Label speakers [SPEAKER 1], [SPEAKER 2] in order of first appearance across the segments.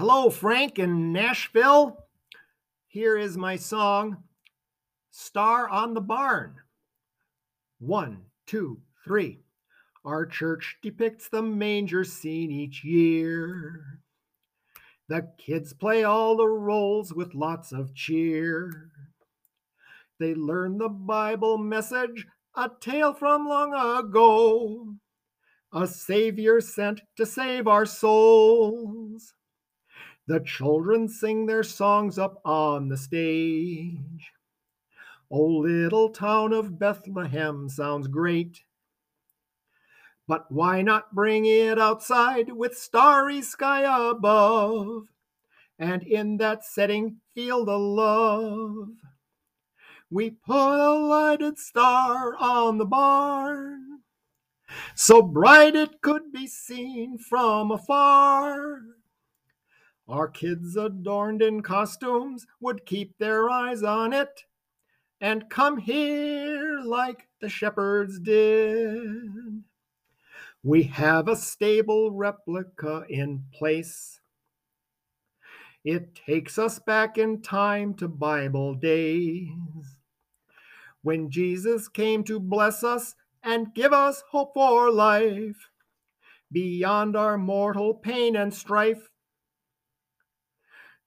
[SPEAKER 1] Hello, Frank in Nashville. Here is my song, Star on the Barn. One, two, three. Our church depicts the manger scene each year. The kids play all the roles with lots of cheer. They learn the Bible message, a tale from long ago, a Savior sent to save our souls. The children sing their songs up on the stage. Oh, little town of Bethlehem sounds great. But why not bring it outside with starry sky above? And in that setting, feel the love. We put a lighted star on the barn, so bright it could be seen from afar. Our kids adorned in costumes would keep their eyes on it and come here like the shepherds did. We have a stable replica in place. It takes us back in time to Bible days when Jesus came to bless us and give us hope for life beyond our mortal pain and strife.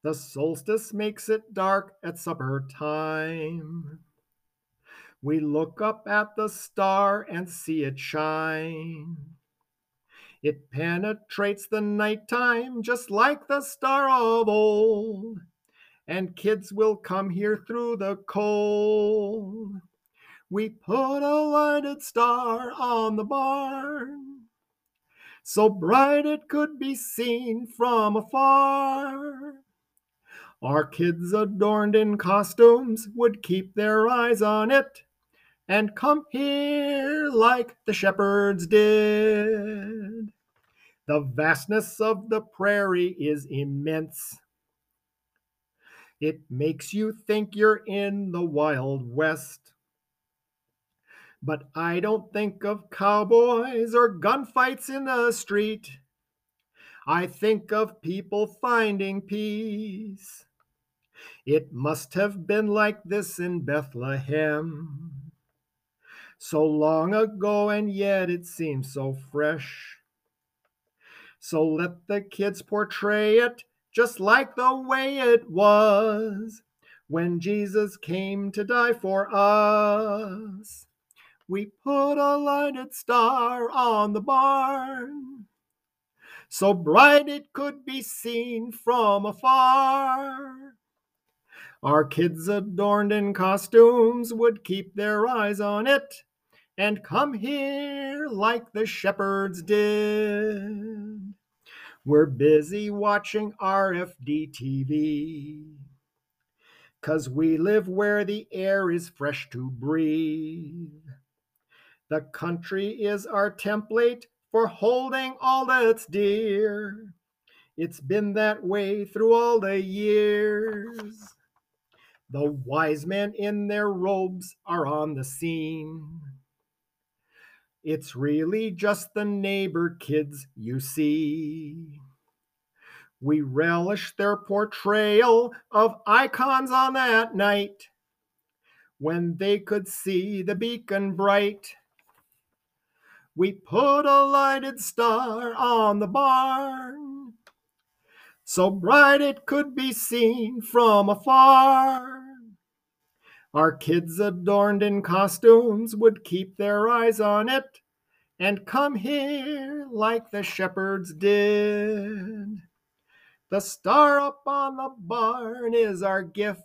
[SPEAKER 1] The solstice makes it dark at supper time. We look up at the star and see it shine. It penetrates the nighttime just like the star of old. And kids will come here through the cold. We put a lighted star on the barn, so bright it could be seen from afar. Our kids adorned in costumes would keep their eyes on it and come here like the shepherds did. The vastness of the prairie is immense. It makes you think you're in the Wild West. But I don't think of cowboys or gunfights in the street. I think of people finding peace. It must have been like this in Bethlehem. So long ago, and yet it seems so fresh. So let the kids portray it just like the way it was when Jesus came to die for us. We put a lighted star on the barn so bright it could be seen from afar. Our kids adorned in costumes would keep their eyes on it and come here like the shepherds did. We're busy watching RFD TV. Cause we live where the air is fresh to breathe. The country is our template for holding all that's dear. It's been that way through all the years. The wise men in their robes are on the scene. It's really just the neighbor kids you see. We relish their portrayal of icons on that night when they could see the beacon bright. We put a lighted star on the barn so bright it could be seen from afar. Our kids adorned in costumes would keep their eyes on it and come here like the shepherds did. The star up on the barn is our gift.